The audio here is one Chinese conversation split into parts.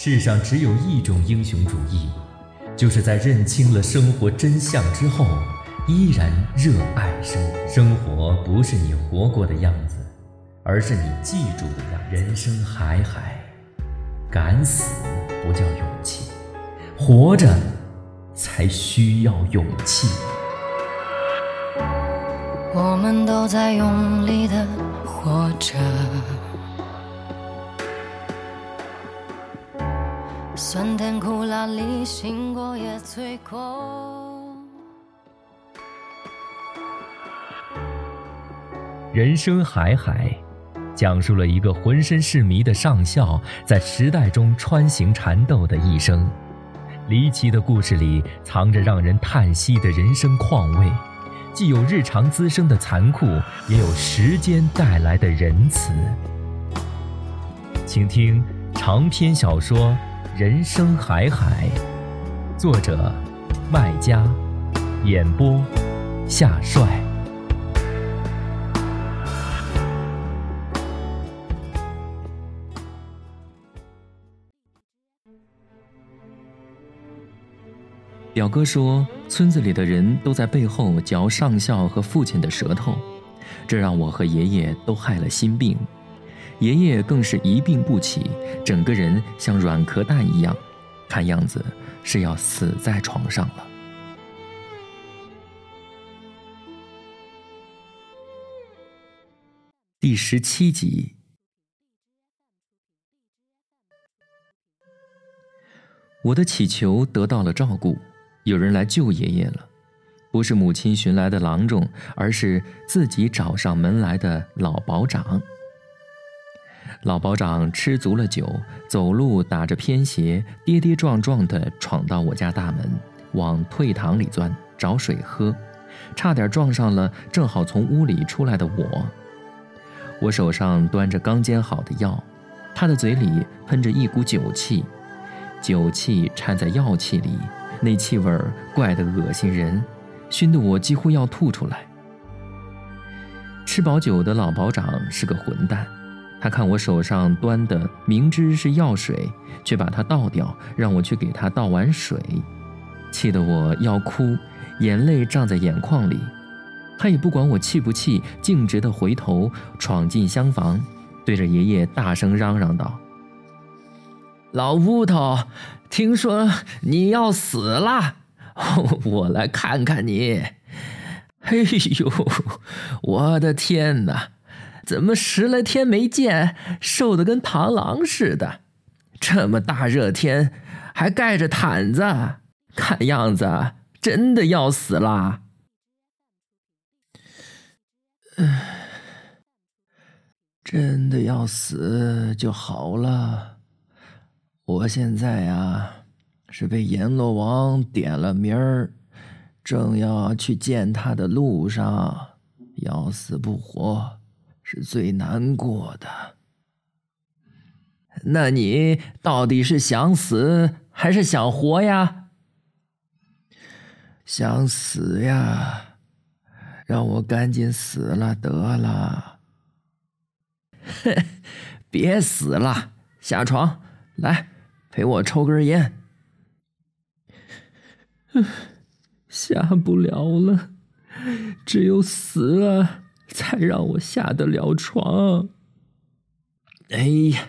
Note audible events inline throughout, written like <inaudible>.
世上只有一种英雄主义，就是在认清了生活真相之后，依然热爱生活。生活不是你活过的样子，而是你记住的样。人生海海，敢死不叫勇气，活着才需要勇气。我们都在用力的活着。酸甜苦辣里，醒过也醉过。人生海海，讲述了一个浑身是谜的上校在时代中穿行缠斗的一生。离奇的故事里藏着让人叹息的人生况味，既有日常滋生的残酷，也有时间带来的仁慈。请听长篇小说。人生海海，作者麦家，演播夏帅。表哥说，村子里的人都在背后嚼上校和父亲的舌头，这让我和爷爷都害了心病。爷爷更是一病不起，整个人像软壳蛋一样，看样子是要死在床上了。第十七集，我的祈求得到了照顾，有人来救爷爷了，不是母亲寻来的郎中，而是自己找上门来的老保长。老保长吃足了酒，走路打着偏斜，跌跌撞撞地闯到我家大门，往退堂里钻找水喝，差点撞上了正好从屋里出来的我。我手上端着刚煎好的药，他的嘴里喷着一股酒气，酒气掺在药气里，那气味怪得恶心人，熏得我几乎要吐出来。吃饱酒的老保长是个混蛋。他看我手上端的，明知是药水，却把它倒掉，让我去给他倒碗水，气得我要哭，眼泪胀在眼眶里。他也不管我气不气，径直的回头闯进厢房，对着爷爷大声嚷嚷道：“老乌头，听说你要死了，我来看看你。哎呦，我的天哪！”怎么十来天没见，瘦的跟螳螂似的？这么大热天，还盖着毯子，看样子真的要死了。<sighs> 真的要死就好了。我现在呀，是被阎罗王点了名儿，正要去见他的路上，要死不活。是最难过的。那你到底是想死还是想活呀？想死呀！让我赶紧死了得了。<laughs> 别死了，下床来陪我抽根烟。<sighs> 下不了了，只有死了。才让我下得了床。哎呀，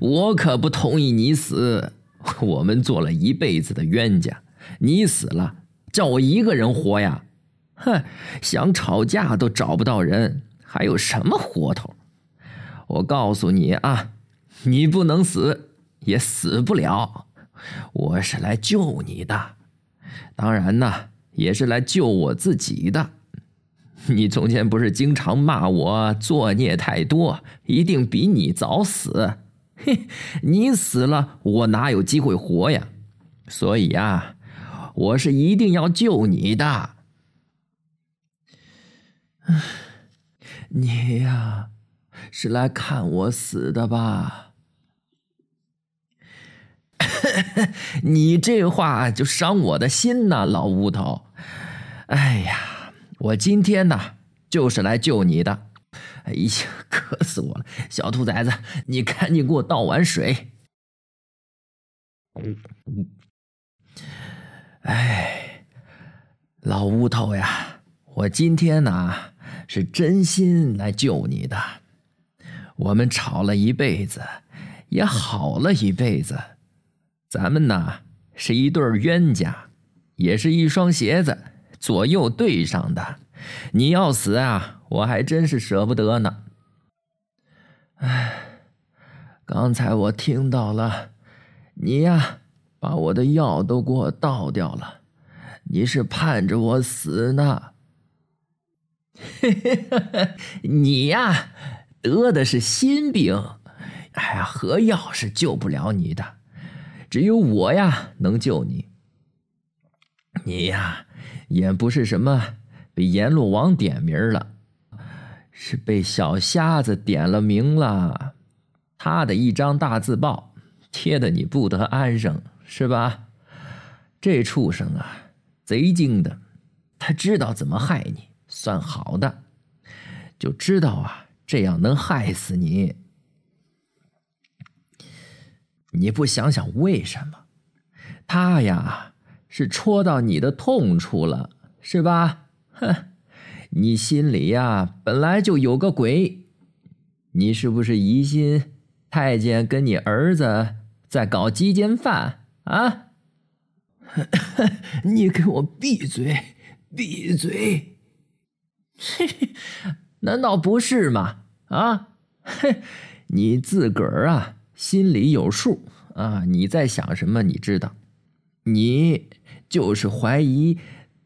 我可不同意你死。我们做了一辈子的冤家，你死了，叫我一个人活呀？哼，想吵架都找不到人，还有什么活头？我告诉你啊，你不能死，也死不了。我是来救你的，当然呢，也是来救我自己的。<laughs> 你从前不是经常骂我作孽太多，一定比你早死。嘿，你死了，我哪有机会活呀？所以呀，我是一定要救你的。你呀，是来看我死的吧？<laughs> 你这话就伤我的心呐，老乌头。哎呀！我今天呢，就是来救你的。哎呀，渴死我了！小兔崽子，你赶紧给我倒碗水。哎，老乌头呀，我今天呢是真心来救你的。我们吵了一辈子，也好了一辈子，咱们呐是一对冤家，也是一双鞋子左右对上的。你要死啊，我还真是舍不得呢。哎，刚才我听到了，你呀。把我的药都给我倒掉了，你是盼着我死呢？<laughs> 你呀，得的是心病，哎呀，喝药是救不了你的，只有我呀能救你。你呀，也不是什么被阎罗王点名了，是被小瞎子点了名了，他的一张大字报贴的你不得安生。是吧？这畜生啊，贼精的，他知道怎么害你，算好的，就知道啊，这样能害死你。你不想想为什么？他呀，是戳到你的痛处了，是吧？哼，你心里呀，本来就有个鬼，你是不是疑心太监跟你儿子在搞鸡奸犯？啊！<laughs> 你给我闭嘴！闭嘴！嘿，难道不是吗？啊！嘿，你自个儿啊，心里有数啊！你在想什么？你知道？你就是怀疑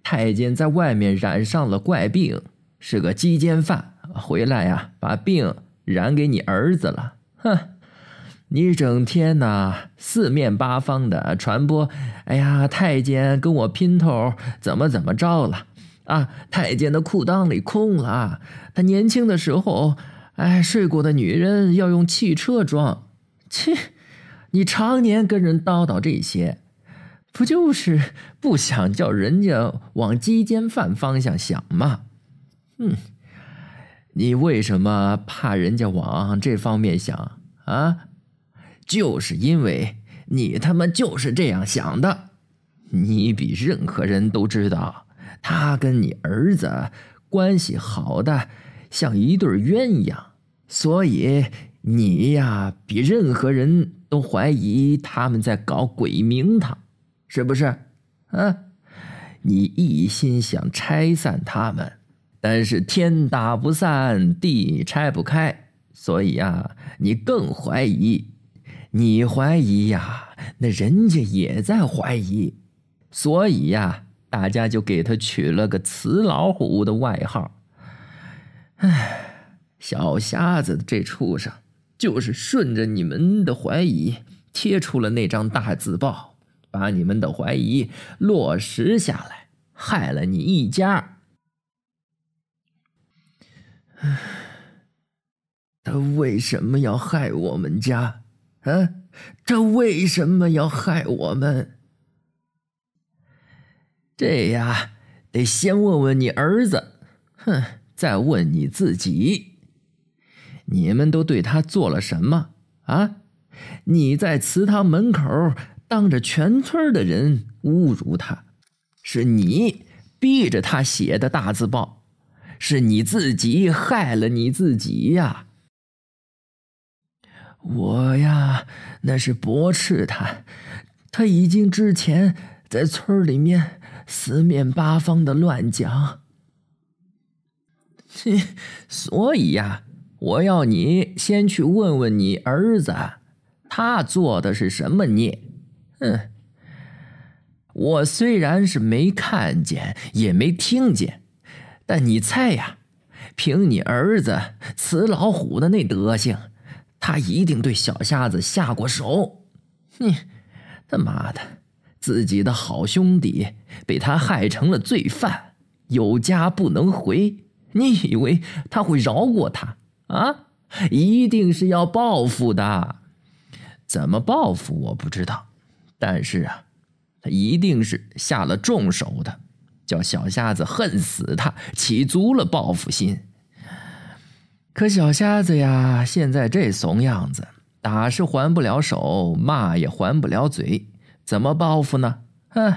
太监在外面染上了怪病，是个鸡奸犯，回来呀，把病染给你儿子了。哼！你整天呐，四面八方的传播，哎呀，太监跟我姘头怎么怎么着了？啊，太监的裤裆里空了，他年轻的时候，哎，睡过的女人要用汽车装。切，你常年跟人叨叨这些，不就是 <laughs> 不想叫人家往鸡奸犯方向想吗？嗯，你为什么怕人家往这方面想啊？就是因为你他妈就是这样想的，你比任何人都知道，他跟你儿子关系好的像一对鸳鸯，所以你呀比任何人都怀疑他们在搞鬼名堂，是不是？啊，你一心想拆散他们，但是天打不散，地拆不开，所以呀，你更怀疑。你怀疑呀，那人家也在怀疑，所以呀，大家就给他取了个“雌老虎”的外号。唉，小瞎子这畜生，就是顺着你们的怀疑，贴出了那张大字报，把你们的怀疑落实下来，害了你一家。他为什么要害我们家？啊，他为什么要害我们？这呀，得先问问你儿子，哼，再问你自己。你们都对他做了什么啊？你在祠堂门口当着全村的人侮辱他，是你逼着他写的大字报，是你自己害了你自己呀。我呀，那是驳斥他，他已经之前在村里面四面八方的乱讲，<laughs> 所以呀，我要你先去问问你儿子，他做的是什么孽？嗯，<laughs> 我虽然是没看见，也没听见，但你猜呀，凭你儿子雌老虎的那德行。他一定对小瞎子下过手，你他妈的，自己的好兄弟被他害成了罪犯，有家不能回。你以为他会饶过他啊？一定是要报复的。怎么报复我不知道，但是啊，他一定是下了重手的，叫小瞎子恨死他，起足了报复心。可小瞎子呀，现在这怂样子，打是还不了手，骂也还不了嘴，怎么报复呢？哼，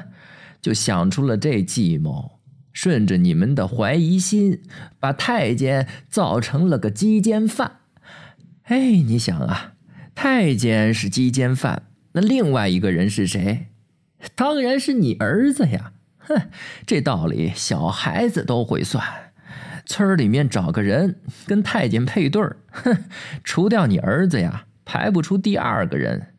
就想出了这计谋，顺着你们的怀疑心，把太监造成了个鸡奸犯。哎，你想啊，太监是鸡奸犯，那另外一个人是谁？当然是你儿子呀！哼，这道理小孩子都会算。村里面找个人跟太监配对儿，哼，除掉你儿子呀，排不出第二个人。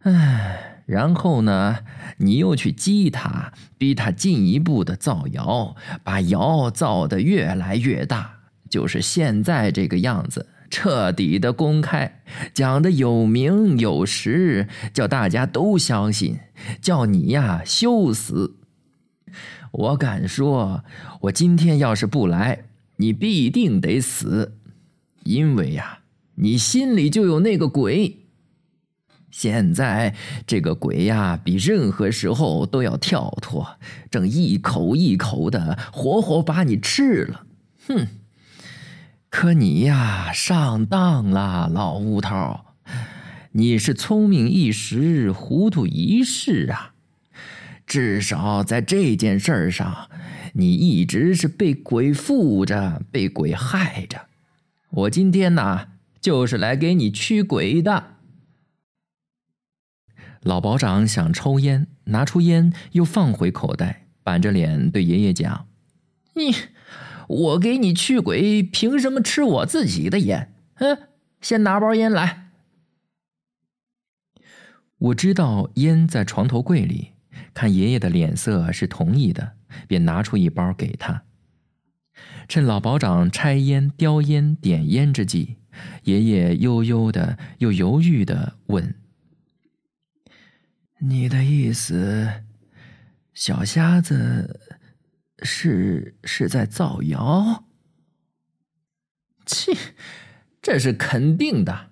唉，然后呢，你又去激他，逼他进一步的造谣，把谣造得越来越大，就是现在这个样子。彻底的公开，讲的有名有实，叫大家都相信，叫你呀羞死！我敢说，我今天要是不来，你必定得死，因为呀，你心里就有那个鬼。现在这个鬼呀，比任何时候都要跳脱，正一口一口的活活把你吃了。哼！可你呀，上当了，老乌头！你是聪明一时，糊涂一世啊！至少在这件事儿上，你一直是被鬼附着，被鬼害着。我今天呢，就是来给你驱鬼的。老保长想抽烟，拿出烟又放回口袋，板着脸对爷爷讲：“你。”我给你驱鬼，凭什么吃我自己的烟？嗯，先拿包烟来。我知道烟在床头柜里，看爷爷的脸色是同意的，便拿出一包给他。趁老保长拆烟、叼烟、点烟之际，爷爷悠悠的又犹豫的问：“你的意思，小瞎子？”是是在造谣？切，这是肯定的。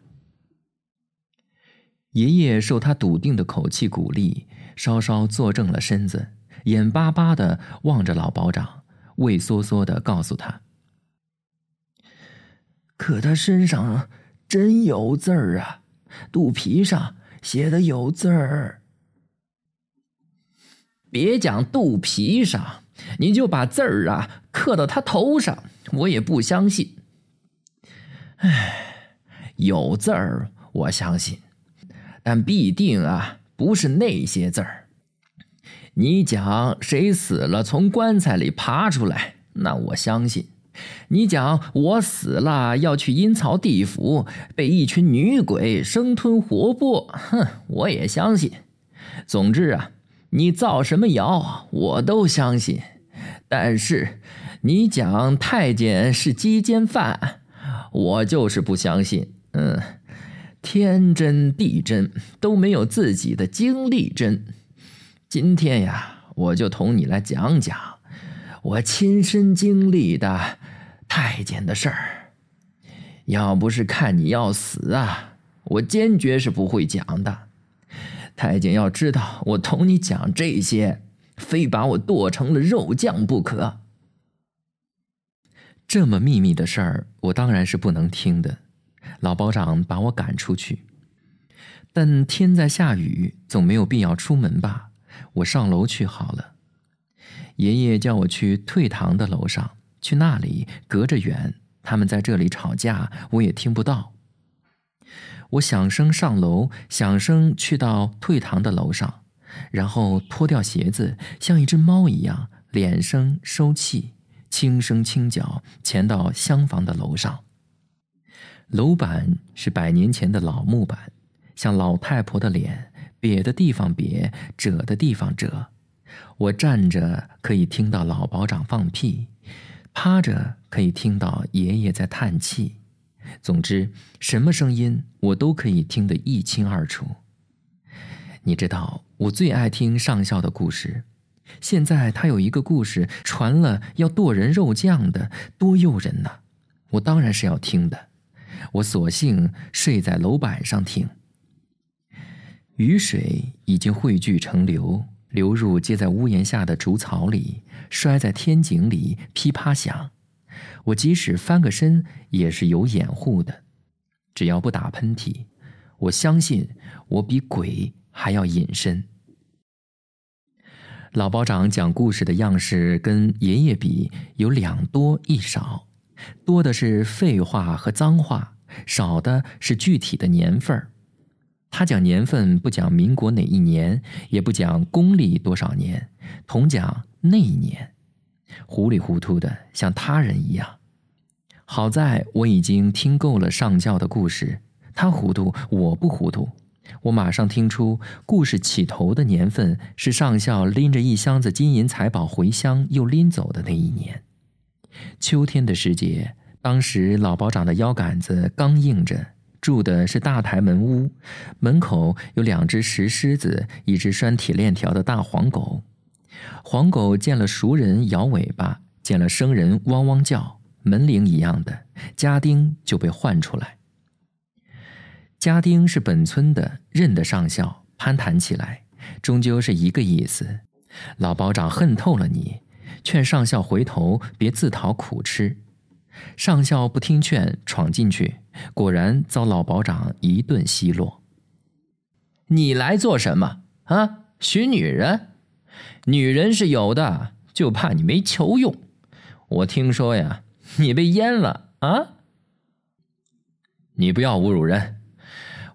爷爷受他笃定的口气鼓励，稍稍坐正了身子，眼巴巴的望着老保长，畏缩缩的告诉他：“可他身上真有字儿啊，肚皮上写的有字儿。别讲肚皮上。”你就把字儿啊刻到他头上，我也不相信。唉，有字儿我相信，但必定啊不是那些字儿。你讲谁死了从棺材里爬出来，那我相信；你讲我死了要去阴曹地府，被一群女鬼生吞活剥，哼，我也相信。总之啊。你造什么谣，我都相信。但是，你讲太监是鸡奸犯，我就是不相信。嗯，天真地真都没有自己的经历真。今天呀，我就同你来讲讲我亲身经历的太监的事儿。要不是看你要死啊，我坚决是不会讲的。太监要知道我同你讲这些，非把我剁成了肉酱不可。这么秘密的事儿，我当然是不能听的。老保长把我赶出去，但天在下雨，总没有必要出门吧？我上楼去好了。爷爷叫我去退堂的楼上，去那里隔着远，他们在这里吵架，我也听不到。我响声上楼，响声去到退堂的楼上，然后脱掉鞋子，像一只猫一样，敛声收气，轻声轻脚潜到厢房的楼上。楼板是百年前的老木板，像老太婆的脸，瘪的地方瘪，褶的地方褶。我站着可以听到老保长放屁，趴着可以听到爷爷在叹气。总之，什么声音我都可以听得一清二楚。你知道，我最爱听上校的故事。现在他有一个故事传了，要剁人肉酱的，多诱人呐！我当然是要听的。我索性睡在楼板上听。雨水已经汇聚成流，流入接在屋檐下的竹草里，摔在天井里，噼啪响。我即使翻个身也是有掩护的，只要不打喷嚏，我相信我比鬼还要隐身。老保长讲故事的样式跟爷爷比有两多一少，多的是废话和脏话，少的是具体的年份儿。他讲年份不讲民国哪一年，也不讲公历多少年，同讲那一年，糊里糊涂的像他人一样。好在我已经听够了上校的故事，他糊涂我不糊涂。我马上听出，故事起头的年份是上校拎着一箱子金银财宝回乡又拎走的那一年。秋天的时节，当时老保长的腰杆子刚硬着，住的是大台门屋，门口有两只石狮子，一只拴铁链条的大黄狗。黄狗见了熟人摇尾巴，见了生人汪汪叫，门铃一样的，家丁就被唤出来。家丁是本村的，认得上校，攀谈起来，终究是一个意思。老保长恨透了你，劝上校回头，别自讨苦吃。上校不听劝，闯进去，果然遭老保长一顿奚落。你来做什么啊？寻女人？女人是有的，就怕你没球用。我听说呀，<laughs> 你被阉了啊？你不要侮辱人。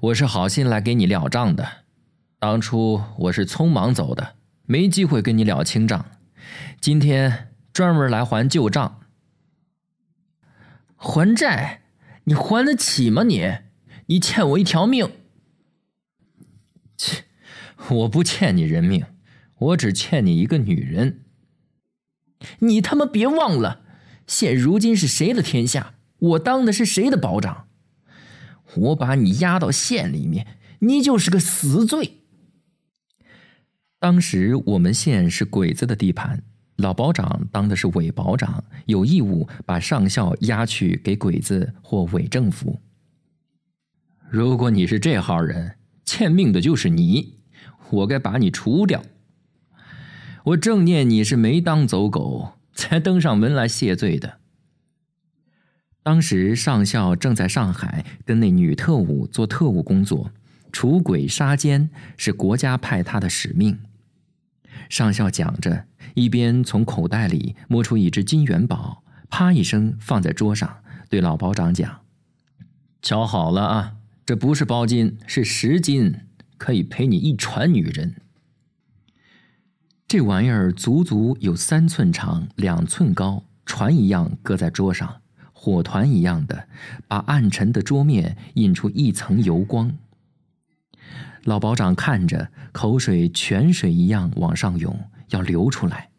我是好心来给你了账的，当初我是匆忙走的，没机会跟你了清账，今天专门来还旧账。还债？你还得起吗？你，你欠我一条命。切，我不欠你人命，我只欠你一个女人。你他妈别忘了，现如今是谁的天下？我当的是谁的保长？我把你押到县里面，你就是个死罪。当时我们县是鬼子的地盘，老保长当的是伪保长，有义务把上校押去给鬼子或伪政府。如果你是这号人，欠命的就是你，我该把你除掉。我正念你是没当走狗，<laughs> 才登上门来谢罪的。当时上校正在上海跟那女特务做特务工作，除鬼杀奸是国家派他的使命。上校讲着，一边从口袋里摸出一只金元宝，啪一声放在桌上，对老保长讲：“瞧好了啊，这不是包金，是十金，可以陪你一船女人。这玩意儿足足有三寸长，两寸高，船一样搁在桌上。”火团一样的，把暗沉的桌面映出一层油光。老保长看着，口水泉水一样往上涌，要流出来。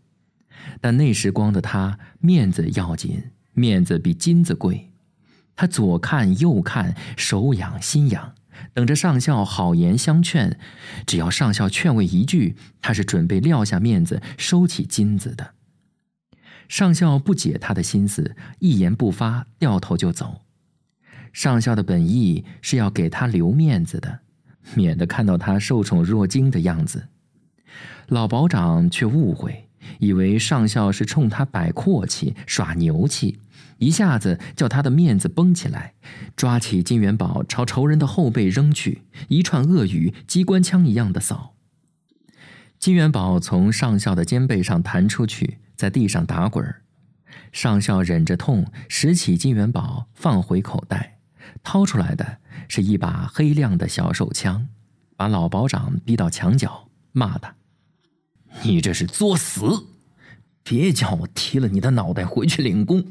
但那时光的他，面子要紧，面子比金子贵。他左看右看，手痒心痒，等着上校好言相劝。只要上校劝慰一句，他是准备撂下面子，收起金子的。上校不解他的心思，一言不发，掉头就走。上校的本意是要给他留面子的，免得看到他受宠若惊的样子。老保长却误会，以为上校是冲他摆阔气、耍牛气，一下子叫他的面子绷起来，抓起金元宝朝仇人的后背扔去，一串恶语机关枪一样的扫。金元宝从上校的肩背上弹出去。在地上打滚上校忍着痛拾起金元宝放回口袋，掏出来的是一把黑亮的小手枪，把老保长逼到墙角，骂他：“你这是作死！别叫我提了你的脑袋回去领功！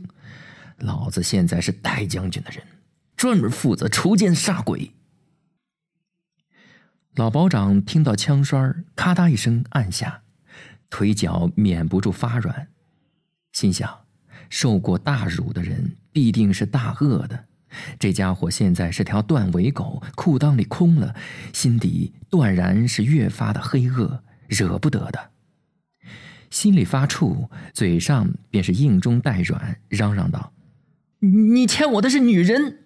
老子现在是戴将军的人，专门负责除奸杀鬼。”老保长听到枪栓咔嗒一声按下。腿脚免不住发软，心想：受过大辱的人必定是大恶的。这家伙现在是条断尾狗，裤裆里空了，心底断然是越发的黑恶，惹不得的。心里发怵，嘴上便是硬中带软，嚷嚷道：“你欠我的是女人，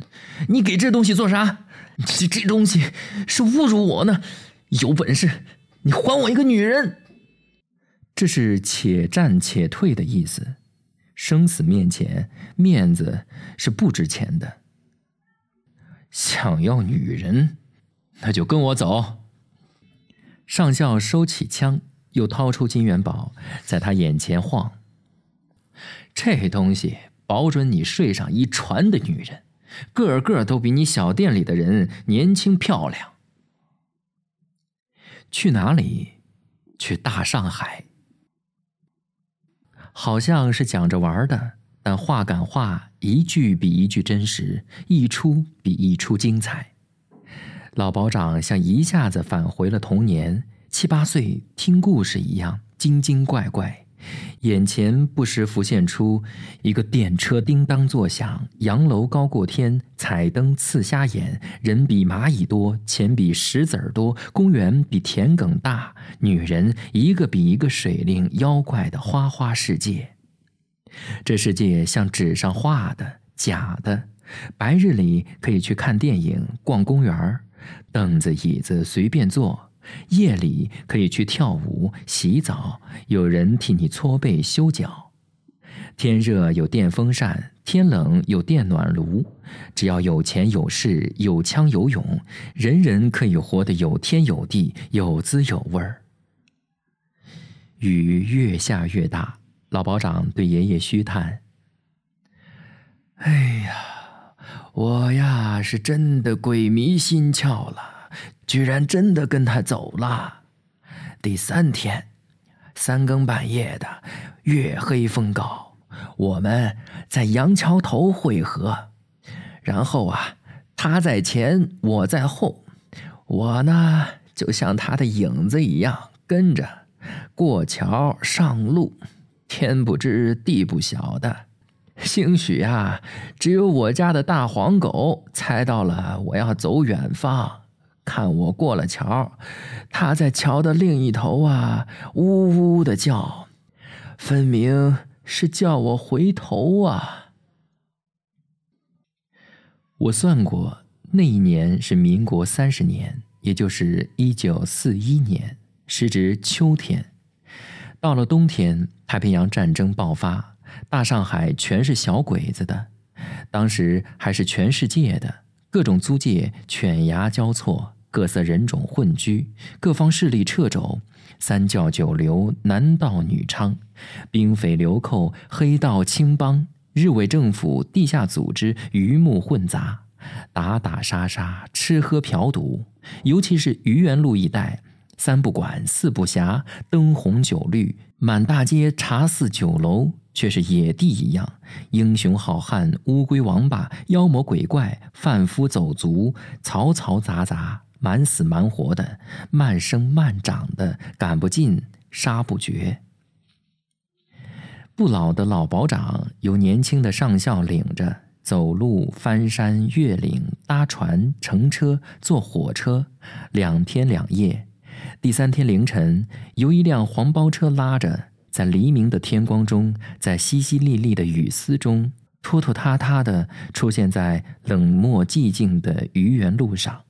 你给这东西做啥？这这东西是侮辱我呢！有本事你还我一个女人！”这是且战且退的意思，生死面前，面子是不值钱的。想要女人，那就跟我走。上校收起枪，又掏出金元宝，在他眼前晃。这东西保准你睡上一船的女人，个个都比你小店里的人年轻漂亮。去哪里？去大上海。好像是讲着玩的，但话赶话，一句比一句真实，一出比一出精彩。老保长像一下子返回了童年，七八岁听故事一样，精精怪怪。眼前不时浮现出一个电车叮当作响，洋楼高过天，彩灯刺瞎眼，人比蚂蚁多，钱比石子儿多，公园比田埂大，女人一个比一个水灵妖怪的花花世界。这世界像纸上画的，假的。白日里可以去看电影、逛公园凳子椅子随便坐。夜里可以去跳舞、洗澡，有人替你搓背、修脚。天热有电风扇，天冷有电暖炉。只要有钱有势、有枪有勇，人人可以活得有天有地、有滋有味儿。雨越下越大，老保长对爷爷虚叹：“哎呀，我呀是真的鬼迷心窍了。”居然真的跟他走了。第三天，三更半夜的，月黑风高，我们在杨桥头汇合。然后啊，他在前，我在后，我呢就像他的影子一样跟着过桥上路。天不知地不晓的，兴许啊，只有我家的大黄狗猜到了我要走远方。看我过了桥，他在桥的另一头啊，呜呜的叫，分明是叫我回头啊。我算过，那一年是民国三十年，也就是一九四一年，时值秋天。到了冬天，太平洋战争爆发，大上海全是小鬼子的，当时还是全世界的，各种租界犬牙交错。各色人种混居，各方势力掣肘，三教九流，男盗女娼，兵匪流寇，黑道青帮，日伪政府，地下组织，鱼目混杂，打打杀杀，吃喝嫖赌，尤其是愚园路一带，三不管，四不暇，灯红酒绿，满大街茶肆酒楼。却是野地一样，英雄好汉、乌龟王八、妖魔鬼怪、贩夫走卒，嘈嘈杂杂。满死蛮活的，慢生慢长的，赶不尽，杀不绝。不老的老保长由年轻的上校领着，走路、翻山、越岭、搭船、乘车、坐火车，两天两夜。第三天凌晨，由一辆黄包车拉着，在黎明的天光中，在淅淅沥沥的雨丝中，拖拖沓沓的出现在冷漠寂静的愚园路上。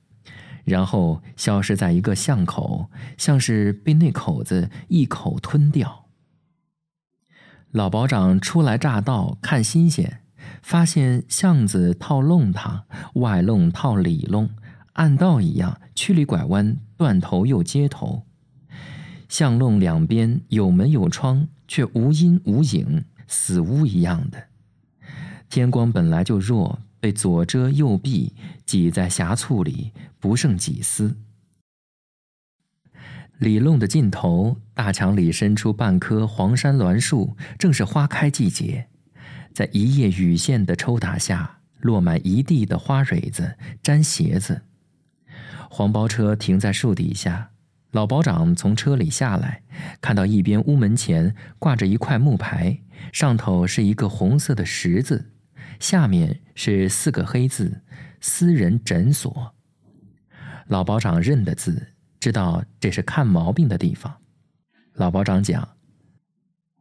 然后消失在一个巷口，像是被那口子一口吞掉。老保长初来乍到，看新鲜，发现巷子套弄堂，外弄套里弄，暗道一样，曲里拐弯，断头又接头。巷弄两边有门有窗，却无阴无影，死屋一样的。天光本来就弱。被左遮右避，挤在狭促里，不胜几丝。里弄的尽头，大墙里伸出半棵黄山栾树，正是花开季节。在一夜雨线的抽打下，落满一地的花蕊子，粘鞋子。黄包车停在树底下，老保长从车里下来，看到一边屋门前挂着一块木牌，上头是一个红色的十字。下面是四个黑字：“私人诊所。”老保长认得字，知道这是看毛病的地方。老保长讲：“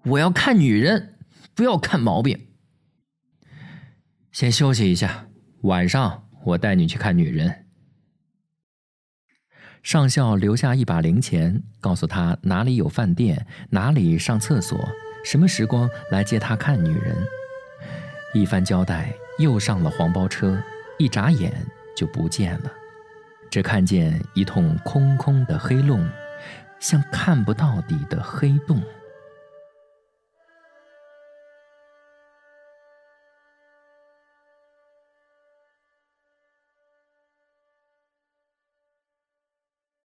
我要看女人，不要看毛病。先休息一下，晚上我带你去看女人。”上校留下一把零钱，告诉他哪里有饭店，哪里上厕所，什么时光来接他看女人。一番交代，又上了黄包车，一眨眼就不见了，只看见一通空空的黑洞，像看不到底的黑洞。